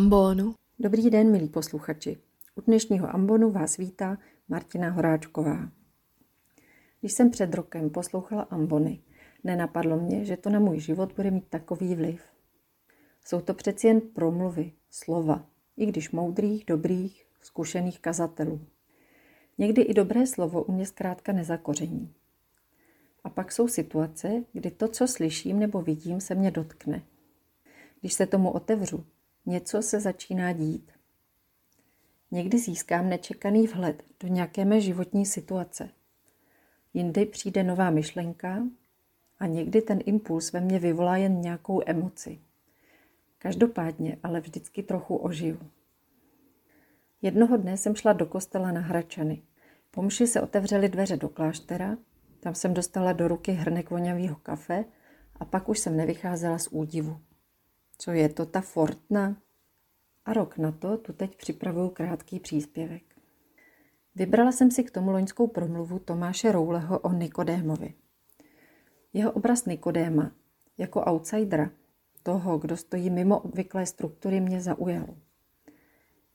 ambonu. Dobrý den, milí posluchači. U dnešního ambonu vás vítá Martina Horáčková. Když jsem před rokem poslouchala ambony, nenapadlo mě, že to na můj život bude mít takový vliv. Jsou to přeci jen promluvy, slova, i když moudrých, dobrých, zkušených kazatelů. Někdy i dobré slovo u mě zkrátka nezakoření. A pak jsou situace, kdy to, co slyším nebo vidím, se mě dotkne. Když se tomu otevřu, něco se začíná dít. Někdy získám nečekaný vhled do nějaké mé životní situace. Jindy přijde nová myšlenka a někdy ten impuls ve mně vyvolá jen nějakou emoci. Každopádně ale vždycky trochu ožiju. Jednoho dne jsem šla do kostela na Hračany. Po mši se otevřely dveře do kláštera, tam jsem dostala do ruky hrnek voňavého kafe a pak už jsem nevycházela z údivu. Co je to ta Fortna? A rok na to tu teď připravuju krátký příspěvek. Vybrala jsem si k tomu loňskou promluvu Tomáše Rouleho o Nikodémovi. Jeho obraz Nikodéma jako outsidera, toho, kdo stojí mimo obvyklé struktury, mě zaujal.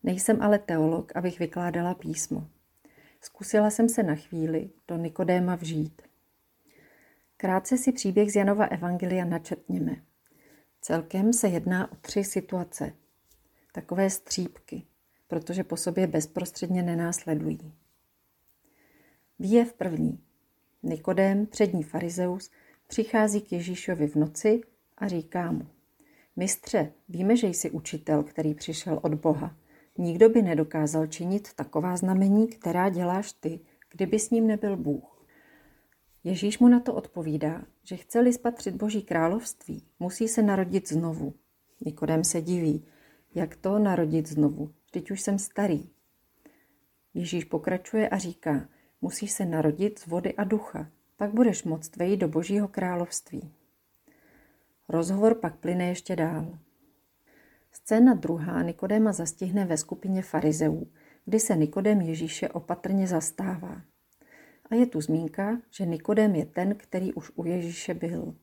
Nejsem ale teolog, abych vykládala písmo. Zkusila jsem se na chvíli do Nikodéma vžít. Krátce si příběh z Janova Evangelia načetněme. Celkem se jedná o tři situace. Takové střípky, protože po sobě bezprostředně nenásledují. Výjev první. Nikodém, přední farizeus, přichází k Ježíšovi v noci a říká mu. Mistře, víme, že jsi učitel, který přišel od Boha. Nikdo by nedokázal činit taková znamení, která děláš ty, kdyby s ním nebyl Bůh. Ježíš mu na to odpovídá, že chce-li spatřit Boží království, musí se narodit znovu. Nikodem se diví, jak to narodit znovu, vždyť už jsem starý. Ježíš pokračuje a říká, musíš se narodit z vody a ducha, pak budeš moct vejít do Božího království. Rozhovor pak plyne ještě dál. Scéna druhá Nikodéma zastihne ve skupině farizeů, kdy se Nikodém Ježíše opatrně zastává. A je tu zmínka, že Nikodém je ten, který už u Ježíše byl.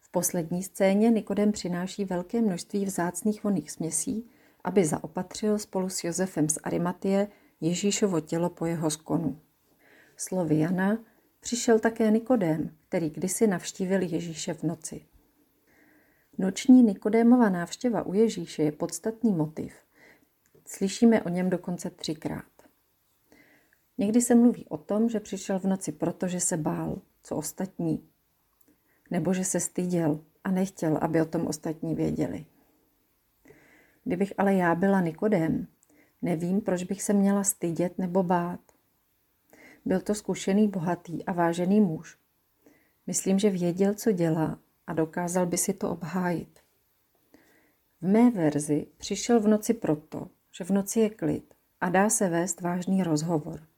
V poslední scéně Nikodém přináší velké množství vzácných voných směsí, aby zaopatřil spolu s Josefem z Arimatie Ježíšovo tělo po jeho skonu. Slovy Jana přišel také Nikodém, který kdysi navštívil Ježíše v noci. Noční Nikodémova návštěva u Ježíše je podstatný motiv. Slyšíme o něm dokonce třikrát. Někdy se mluví o tom, že přišel v noci proto, že se bál, co ostatní, nebo že se styděl a nechtěl, aby o tom ostatní věděli. Kdybych ale já byla Nikodém, nevím, proč bych se měla stydět nebo bát. Byl to zkušený, bohatý a vážený muž. Myslím, že věděl, co dělá a dokázal by si to obhájit. V mé verzi přišel v noci proto, že v noci je klid a dá se vést vážný rozhovor.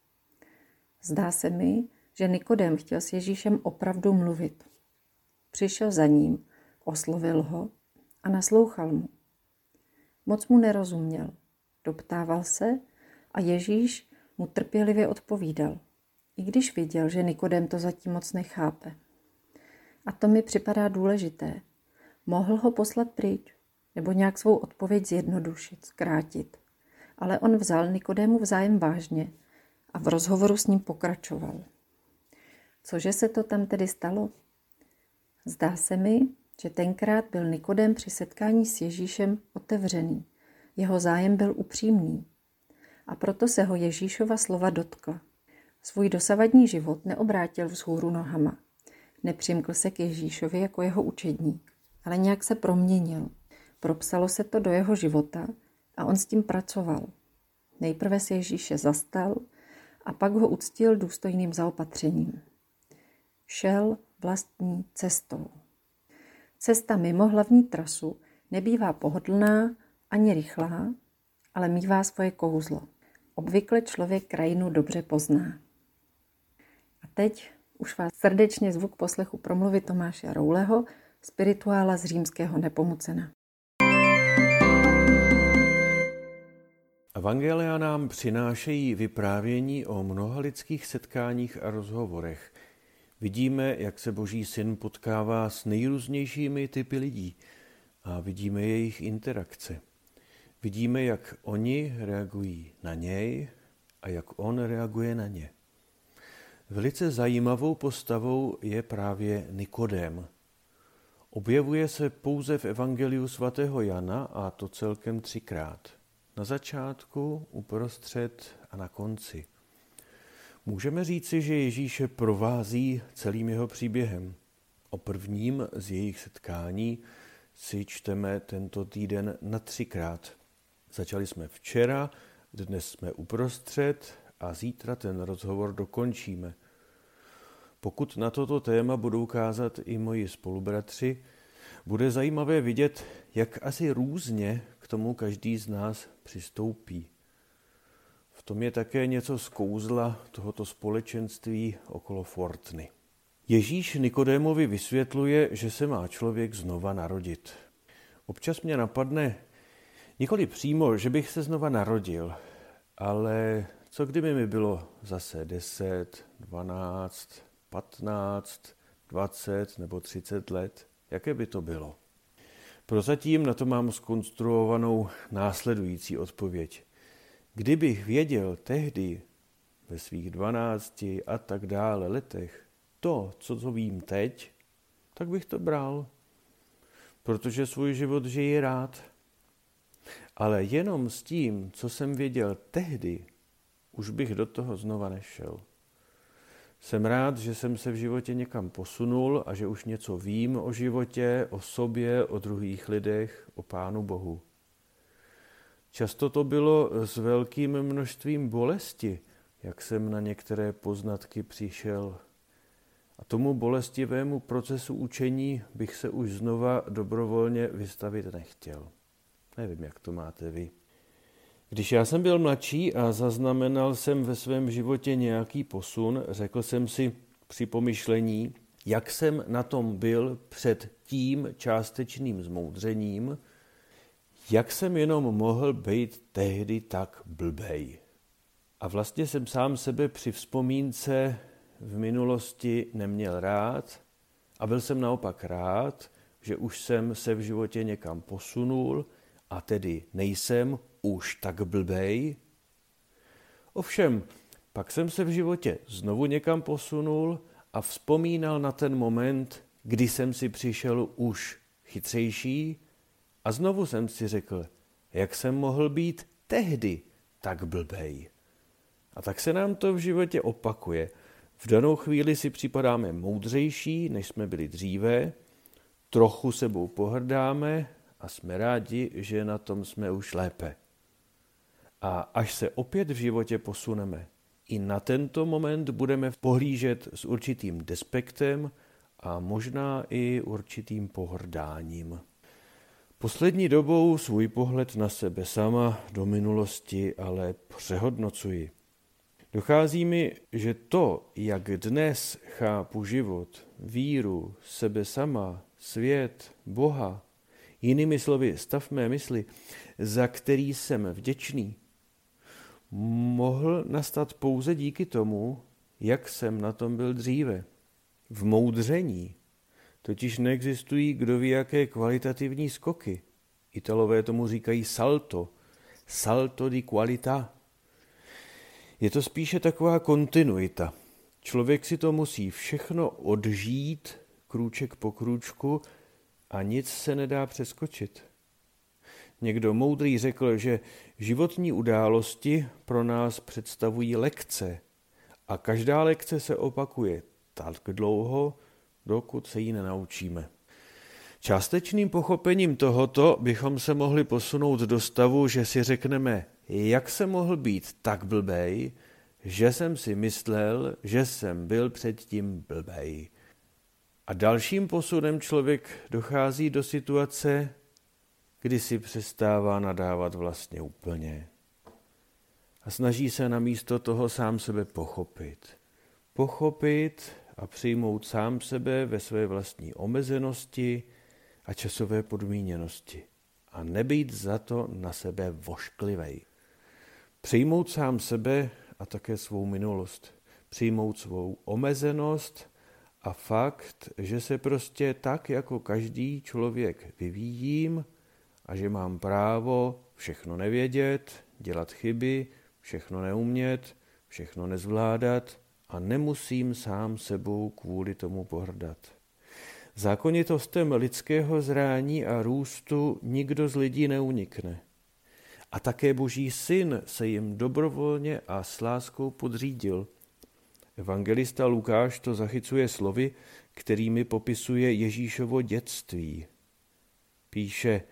Zdá se mi, že Nikodem chtěl s Ježíšem opravdu mluvit. Přišel za ním, oslovil ho a naslouchal mu. Moc mu nerozuměl. Doptával se a Ježíš mu trpělivě odpovídal, i když viděl, že Nikodem to zatím moc nechápe. A to mi připadá důležité. Mohl ho poslat pryč, nebo nějak svou odpověď zjednodušit, zkrátit. Ale on vzal Nikodému vzájem vážně a v rozhovoru s ním pokračoval. Cože se to tam tedy stalo? Zdá se mi, že tenkrát byl Nikodem při setkání s Ježíšem otevřený. Jeho zájem byl upřímný. A proto se ho Ježíšova slova dotkla. Svůj dosavadní život neobrátil vzhůru nohama. Nepřimkl se k Ježíšovi jako jeho učedník, ale nějak se proměnil. Propsalo se to do jeho života a on s tím pracoval. Nejprve se Ježíše zastal a pak ho uctil důstojným zaopatřením. Šel vlastní cestou. Cesta mimo hlavní trasu nebývá pohodlná ani rychlá, ale mývá svoje kouzlo. Obvykle člověk krajinu dobře pozná. A teď už vás srdečně zvuk poslechu promluvy Tomáše Rouleho, spirituála z římského Nepomucena. Evangelia nám přinášejí vyprávění o mnoha lidských setkáních a rozhovorech. Vidíme, jak se Boží syn potkává s nejrůznějšími typy lidí a vidíme jejich interakce. Vidíme, jak oni reagují na něj a jak on reaguje na ně. Velice zajímavou postavou je právě Nikodem. Objevuje se pouze v Evangeliu svatého Jana a to celkem třikrát. Na začátku, uprostřed a na konci. Můžeme říci, že Ježíše provází celým jeho příběhem. O prvním z jejich setkání si čteme tento týden na třikrát. Začali jsme včera, dnes jsme uprostřed a zítra ten rozhovor dokončíme. Pokud na toto téma budou kázat i moji spolubratři, bude zajímavé vidět, jak asi různě tomu každý z nás přistoupí. V tom je také něco z kouzla tohoto společenství okolo Fortny. Ježíš Nikodémovi vysvětluje, že se má člověk znova narodit. Občas mě napadne, nikoli přímo, že bych se znova narodil, ale co kdyby mi bylo zase 10, 12, 15, 20 nebo 30 let? Jaké by to bylo? Prozatím na to mám skonstruovanou následující odpověď. Kdybych věděl tehdy, ve svých 12 a tak dále letech, to, co to vím teď, tak bych to bral, protože svůj život žiji rád. Ale jenom s tím, co jsem věděl tehdy, už bych do toho znova nešel. Jsem rád, že jsem se v životě někam posunul a že už něco vím o životě, o sobě, o druhých lidech, o Pánu Bohu. Často to bylo s velkým množstvím bolesti, jak jsem na některé poznatky přišel. A tomu bolestivému procesu učení bych se už znova dobrovolně vystavit nechtěl. Nevím, jak to máte vy. Když já jsem byl mladší a zaznamenal jsem ve svém životě nějaký posun, řekl jsem si při pomyšlení, jak jsem na tom byl před tím částečným zmoudřením, jak jsem jenom mohl být tehdy tak blbej. A vlastně jsem sám sebe při vzpomínce v minulosti neměl rád a byl jsem naopak rád, že už jsem se v životě někam posunul a tedy nejsem už tak blbej. Ovšem, pak jsem se v životě znovu někam posunul a vzpomínal na ten moment, kdy jsem si přišel už chytřejší a znovu jsem si řekl, jak jsem mohl být tehdy tak blbej. A tak se nám to v životě opakuje. V danou chvíli si připadáme moudřejší, než jsme byli dříve, trochu sebou pohrdáme a jsme rádi, že na tom jsme už lépe. A až se opět v životě posuneme, i na tento moment budeme pohlížet s určitým despektem a možná i určitým pohrdáním. Poslední dobou svůj pohled na sebe sama do minulosti ale přehodnocuji. Dochází mi, že to, jak dnes chápu život, víru, sebe sama, svět, Boha, jinými slovy stav mé mysli, za který jsem vděčný, mohl nastat pouze díky tomu, jak jsem na tom byl dříve. V moudření totiž neexistují kdo ví jaké kvalitativní skoky. Italové tomu říkají salto, salto di qualità. Je to spíše taková kontinuita. Člověk si to musí všechno odžít krůček po krůčku a nic se nedá přeskočit. Někdo moudrý řekl, že životní události pro nás představují lekce a každá lekce se opakuje tak dlouho, dokud se ji nenaučíme. Částečným pochopením tohoto bychom se mohli posunout do stavu, že si řekneme, jak se mohl být tak blbej, že jsem si myslel, že jsem byl předtím blbej. A dalším posunem člověk dochází do situace, kdy si přestává nadávat vlastně úplně. A snaží se na místo toho sám sebe pochopit. Pochopit a přijmout sám sebe ve své vlastní omezenosti a časové podmíněnosti. A nebýt za to na sebe vošklivej. Přijmout sám sebe a také svou minulost. Přijmout svou omezenost a fakt, že se prostě tak jako každý člověk vyvíjím a že mám právo všechno nevědět, dělat chyby, všechno neumět, všechno nezvládat a nemusím sám sebou kvůli tomu pohrdat. Zákonitostem lidského zrání a růstu nikdo z lidí neunikne. A také boží syn se jim dobrovolně a s láskou podřídil. Evangelista Lukáš to zachycuje slovy, kterými popisuje Ježíšovo dětství. Píše,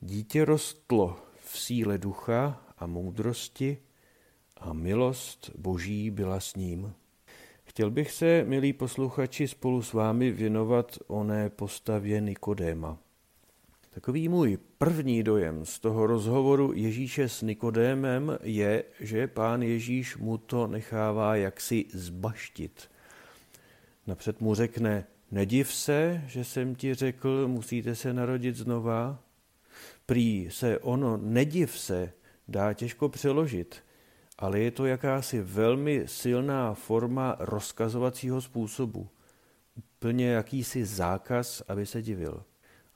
dítě rostlo v síle ducha a moudrosti a milost boží byla s ním. Chtěl bych se, milí posluchači, spolu s vámi věnovat oné postavě Nikodéma. Takový můj první dojem z toho rozhovoru Ježíše s Nikodémem je, že pán Ježíš mu to nechává jaksi zbaštit. Napřed mu řekne, nediv se, že jsem ti řekl, musíte se narodit znova. Prý se ono nediv se dá těžko přeložit, ale je to jakási velmi silná forma rozkazovacího způsobu. Úplně jakýsi zákaz, aby se divil.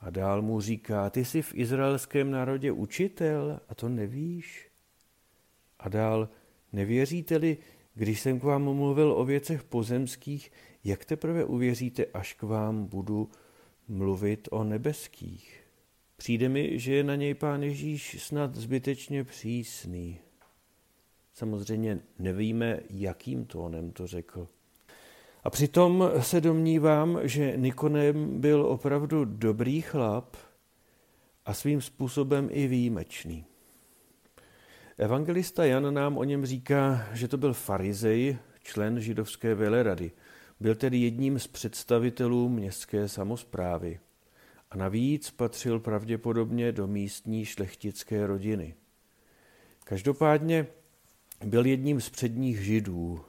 A dál mu říká, ty jsi v izraelském národě učitel a to nevíš? A dál, nevěříte-li, když jsem k vám mluvil o věcech pozemských, jak teprve uvěříte, až k vám budu mluvit o nebeských? Přijde mi, že je na něj pán Ježíš snad zbytečně přísný. Samozřejmě nevíme, jakým tónem to řekl. A přitom se domnívám, že Nikonem byl opravdu dobrý chlap a svým způsobem i výjimečný. Evangelista Jan nám o něm říká, že to byl farizej, člen židovské velerady. Byl tedy jedním z představitelů městské samozprávy a navíc patřil pravděpodobně do místní šlechtické rodiny. Každopádně byl jedním z předních židů,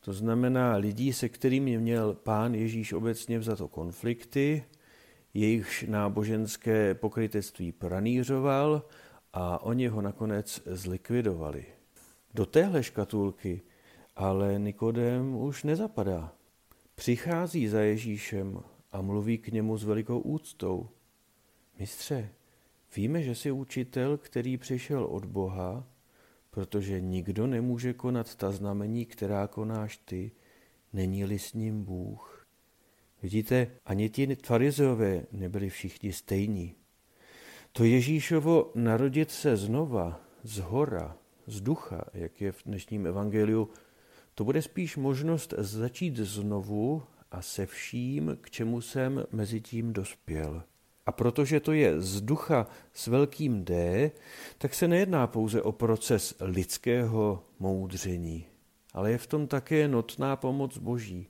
to znamená lidí, se kterými měl pán Ježíš obecně vzato konflikty, jejichž náboženské pokrytectví pranířoval a oni ho nakonec zlikvidovali. Do téhle škatulky ale Nikodem už nezapadá. Přichází za Ježíšem a mluví k němu s velikou úctou. Mistře, víme, že jsi učitel, který přišel od Boha protože nikdo nemůže konat ta znamení, která konáš ty, není-li s ním Bůh. Vidíte, ani ti farizeové nebyli všichni stejní. To Ježíšovo narodit se znova, z hora, z ducha, jak je v dnešním evangeliu, to bude spíš možnost začít znovu a se vším, k čemu jsem mezi tím dospěl. A protože to je z ducha s velkým D, tak se nejedná pouze o proces lidského moudření, ale je v tom také notná pomoc Boží.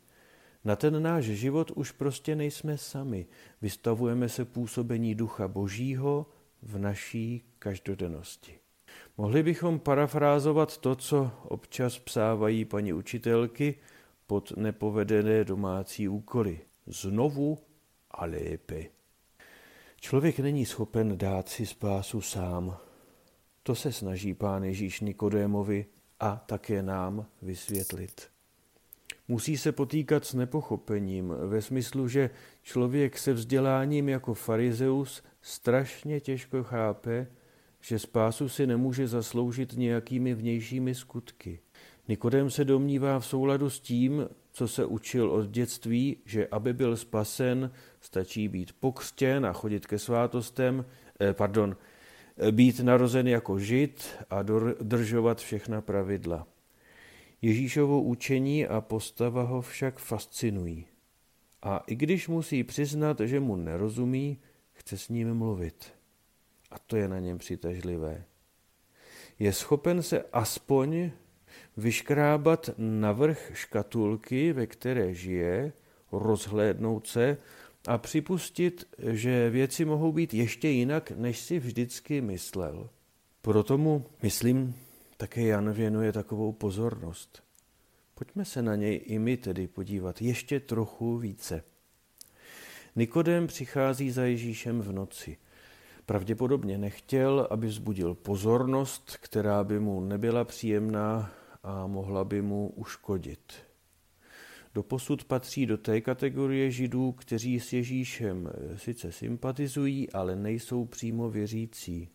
Na ten náš život už prostě nejsme sami. Vystavujeme se působení ducha Božího v naší každodennosti. Mohli bychom parafrázovat to, co občas psávají paní učitelky pod nepovedené domácí úkoly. Znovu a lépe. Člověk není schopen dát si spásu sám. To se snaží pán Ježíš Nikodémovi a také nám vysvětlit. Musí se potýkat s nepochopením ve smyslu, že člověk se vzděláním jako farizeus strašně těžko chápe, že spásu si nemůže zasloužit nějakými vnějšími skutky. Nikodem se domnívá v souladu s tím, co se učil od dětství, že aby byl spasen, stačí být pokřtěn a chodit ke svátostem, eh, pardon, eh, být narozen jako žid a dodržovat všechna pravidla. Ježíšovo učení a postava ho však fascinují. A i když musí přiznat, že mu nerozumí, chce s ním mluvit. A to je na něm přitažlivé. Je schopen se aspoň vyškrábat navrh škatulky, ve které žije, rozhlédnout se a připustit, že věci mohou být ještě jinak, než si vždycky myslel. Proto mu, myslím, také Jan věnuje takovou pozornost. Pojďme se na něj i my tedy podívat ještě trochu více. Nikodem přichází za Ježíšem v noci. Pravděpodobně nechtěl, aby vzbudil pozornost, která by mu nebyla příjemná a mohla by mu uškodit. doposud patří do té kategorie židů, kteří s Ježíšem sice sympatizují, ale nejsou přímo věřící.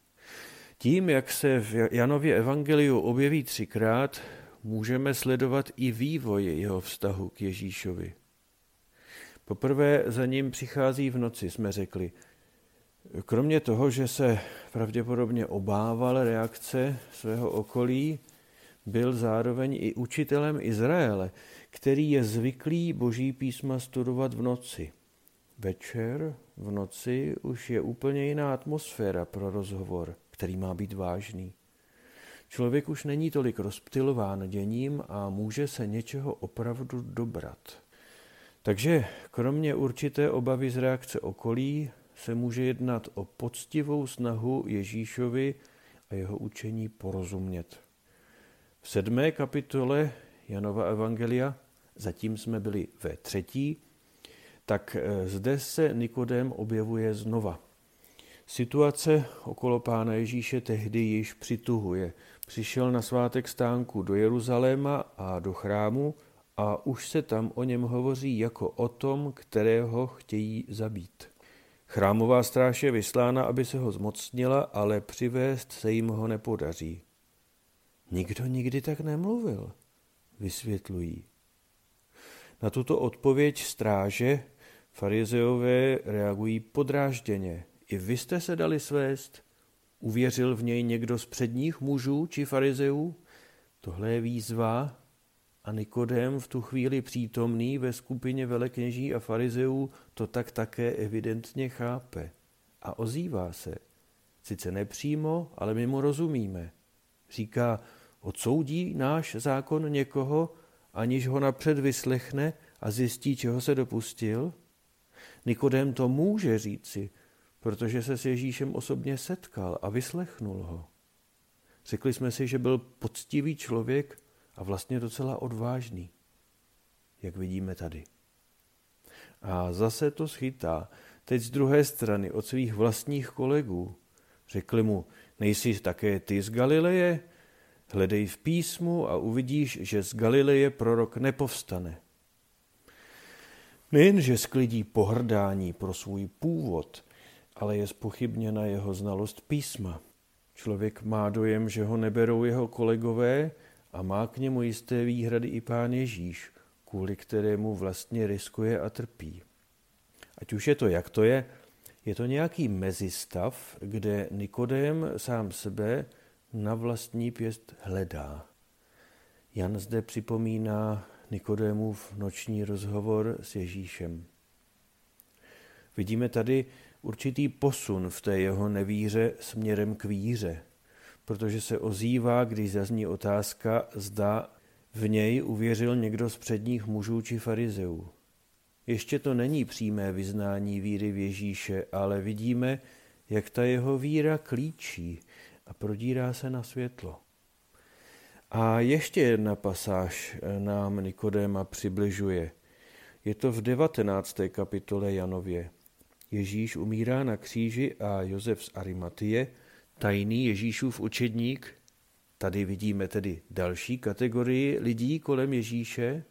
Tím, jak se v Janově evangeliu objeví třikrát, můžeme sledovat i vývoj jeho vztahu k Ježíšovi. Poprvé za ním přichází v noci, jsme řekli. Kromě toho, že se pravděpodobně obával reakce svého okolí, byl zároveň i učitelem Izraele, který je zvyklý boží písma studovat v noci. Večer, v noci už je úplně jiná atmosféra pro rozhovor, který má být vážný. Člověk už není tolik rozptilován děním a může se něčeho opravdu dobrat. Takže kromě určité obavy z reakce okolí se může jednat o poctivou snahu Ježíšovi a jeho učení porozumět. V sedmé kapitole Janova Evangelia, zatím jsme byli ve třetí, tak eh, zde se Nikodém objevuje znova. Situace okolo pána Ježíše tehdy již přituhuje. Přišel na svátek stánku do Jeruzaléma a do chrámu a už se tam o něm hovoří jako o tom, kterého chtějí zabít. Chrámová stráž je vyslána, aby se ho zmocnila, ale přivést se jim ho nepodaří. Nikdo nikdy tak nemluvil, vysvětlují. Na tuto odpověď stráže farizeové reagují podrážděně. I vy jste se dali svést? Uvěřil v něj někdo z předních mužů či farizeů? Tohle je výzva a Nikodem v tu chvíli přítomný ve skupině velekněží a farizeů to tak také evidentně chápe a ozývá se. Sice nepřímo, ale my mu rozumíme. Říká, odsoudí náš zákon někoho, aniž ho napřed vyslechne a zjistí, čeho se dopustil? Nikodem to může říci, protože se s Ježíšem osobně setkal a vyslechnul ho. Řekli jsme si, že byl poctivý člověk a vlastně docela odvážný, jak vidíme tady. A zase to schytá, teď z druhé strany, od svých vlastních kolegů. Řekli mu, nejsi také ty z Galileje? Hledej v písmu a uvidíš, že z Galileje prorok nepovstane. Nejenže sklidí pohrdání pro svůj původ, ale je spochybněna jeho znalost písma. Člověk má dojem, že ho neberou jeho kolegové a má k němu jisté výhrady i pán Ježíš, kvůli kterému vlastně riskuje a trpí. Ať už je to, jak to je, je to nějaký mezistav, kde Nikodém sám sebe na vlastní pěst hledá. Jan zde připomíná Nikodémův noční rozhovor s Ježíšem. Vidíme tady určitý posun v té jeho nevíře směrem k víře protože se ozývá, když zazní otázka, zda v něj uvěřil někdo z předních mužů či farizeů. Ještě to není přímé vyznání víry v Ježíše, ale vidíme, jak ta jeho víra klíčí a prodírá se na světlo. A ještě jedna pasáž nám Nikodéma přibližuje. Je to v 19. kapitole Janově. Ježíš umírá na kříži a Josef z Arimatie – tajný Ježíšův učedník. Tady vidíme tedy další kategorii lidí kolem Ježíše.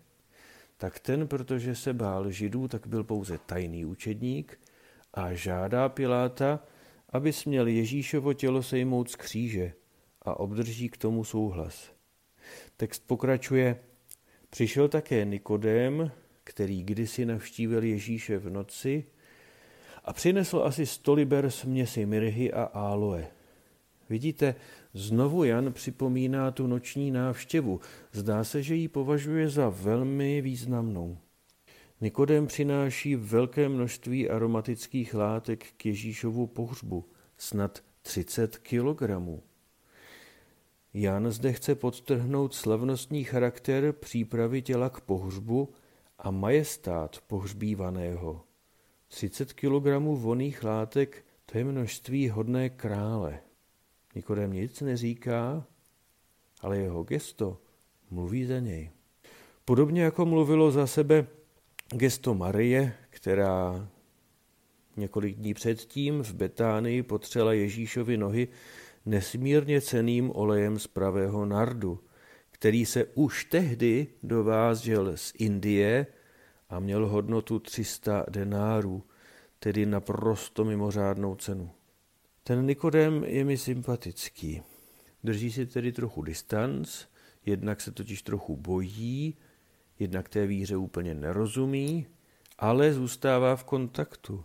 Tak ten, protože se bál židů, tak byl pouze tajný učedník a žádá Piláta, aby směl Ježíšovo tělo sejmout z kříže a obdrží k tomu souhlas. Text pokračuje, přišel také Nikodém, který kdysi navštívil Ježíše v noci a přinesl asi sto liber směsi mirhy a áloe. Vidíte, znovu Jan připomíná tu noční návštěvu. Zdá se, že ji považuje za velmi významnou. Nikodem přináší velké množství aromatických látek k Ježíšovu pohřbu, snad 30 kilogramů. Jan zde chce podtrhnout slavnostní charakter přípravy těla k pohřbu a majestát pohřbívaného. 30 kilogramů voných látek to je množství hodné krále. Nikodem nic neříká, ale jeho gesto mluví za něj. Podobně jako mluvilo za sebe gesto Marie, která několik dní předtím v Betánii potřela Ježíšovi nohy nesmírně ceným olejem z pravého nardu, který se už tehdy dovážel z Indie a měl hodnotu 300 denárů, tedy naprosto mimořádnou cenu. Ten Nikodem je mi sympatický. Drží si tedy trochu distanc, jednak se totiž trochu bojí, jednak té víře úplně nerozumí, ale zůstává v kontaktu.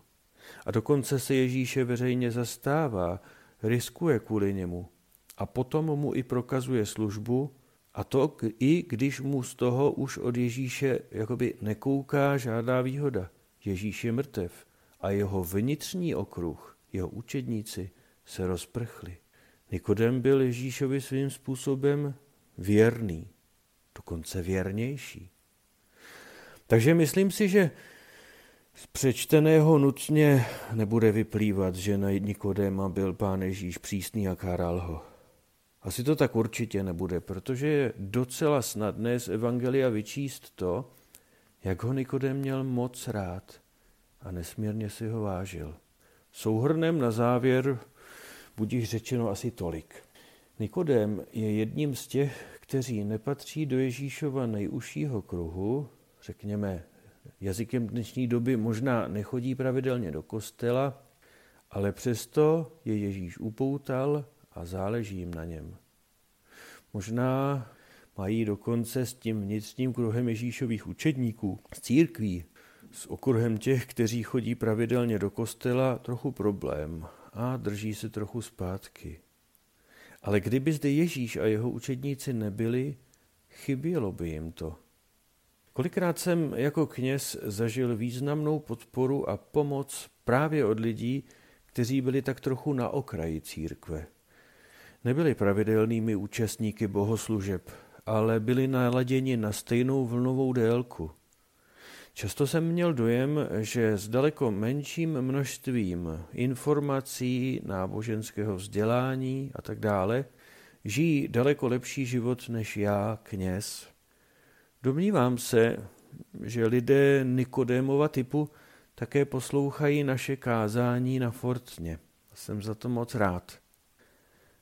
A dokonce se Ježíše veřejně zastává, riskuje kvůli němu. A potom mu i prokazuje službu, a to i když mu z toho už od Ježíše jakoby nekouká žádná výhoda. Ježíš je mrtev a jeho vnitřní okruh, jeho učedníci se rozprchli. Nikodem byl Ježíšovi svým způsobem věrný, dokonce věrnější. Takže myslím si, že z přečteného nutně nebude vyplývat, že na Nikodéma byl pán Ježíš přísný a káral ho. Asi to tak určitě nebude, protože je docela snadné z Evangelia vyčíst to, jak ho Nikodem měl moc rád a nesmírně si ho vážil. Souhrnem na závěr budíš řečeno asi tolik. Nikodem je jedním z těch, kteří nepatří do Ježíšova nejužšího kruhu, řekněme jazykem dnešní doby možná nechodí pravidelně do kostela, ale přesto je Ježíš upoutal a záleží jim na něm. Možná mají dokonce s tím vnitřním kruhem Ježíšových učedníků, s církví, s okruhem těch, kteří chodí pravidelně do kostela, trochu problém a drží se trochu zpátky. Ale kdyby zde Ježíš a jeho učedníci nebyli, chybělo by jim to. Kolikrát jsem jako kněz zažil významnou podporu a pomoc právě od lidí, kteří byli tak trochu na okraji církve. Nebyli pravidelnými účastníky bohoslužeb, ale byli naladěni na stejnou vlnovou délku. Často jsem měl dojem, že s daleko menším množstvím informací, náboženského vzdělání a tak dále žijí daleko lepší život než já, kněz. Domnívám se, že lidé Nikodémova typu také poslouchají naše kázání na Fortně. Jsem za to moc rád.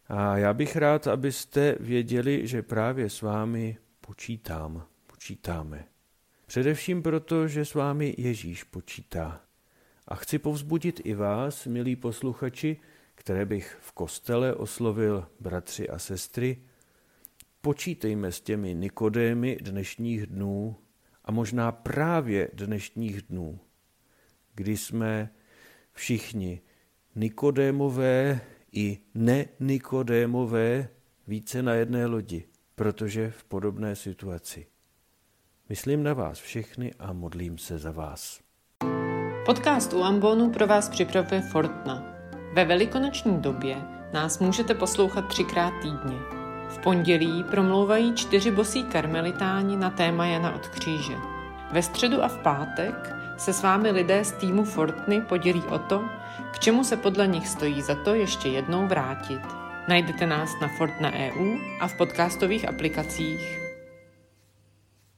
A já bych rád, abyste věděli, že právě s vámi počítám, počítáme. Především proto, že s vámi Ježíš počítá. A chci povzbudit i vás, milí posluchači, které bych v kostele oslovil bratři a sestry, počítejme s těmi Nikodémy dnešních dnů a možná právě dnešních dnů, kdy jsme všichni Nikodémové i ne-Nikodémové více na jedné lodi, protože v podobné situaci. Myslím na vás všechny a modlím se za vás. Podcast u Ambonu pro vás připravuje Fortna. Ve velikonoční době nás můžete poslouchat třikrát týdně. V pondělí promlouvají čtyři bosí karmelitáni na téma Jana od kříže. Ve středu a v pátek se s vámi lidé z týmu Fortny podělí o to, k čemu se podle nich stojí za to ještě jednou vrátit. Najdete nás na Fortna.eu a v podcastových aplikacích.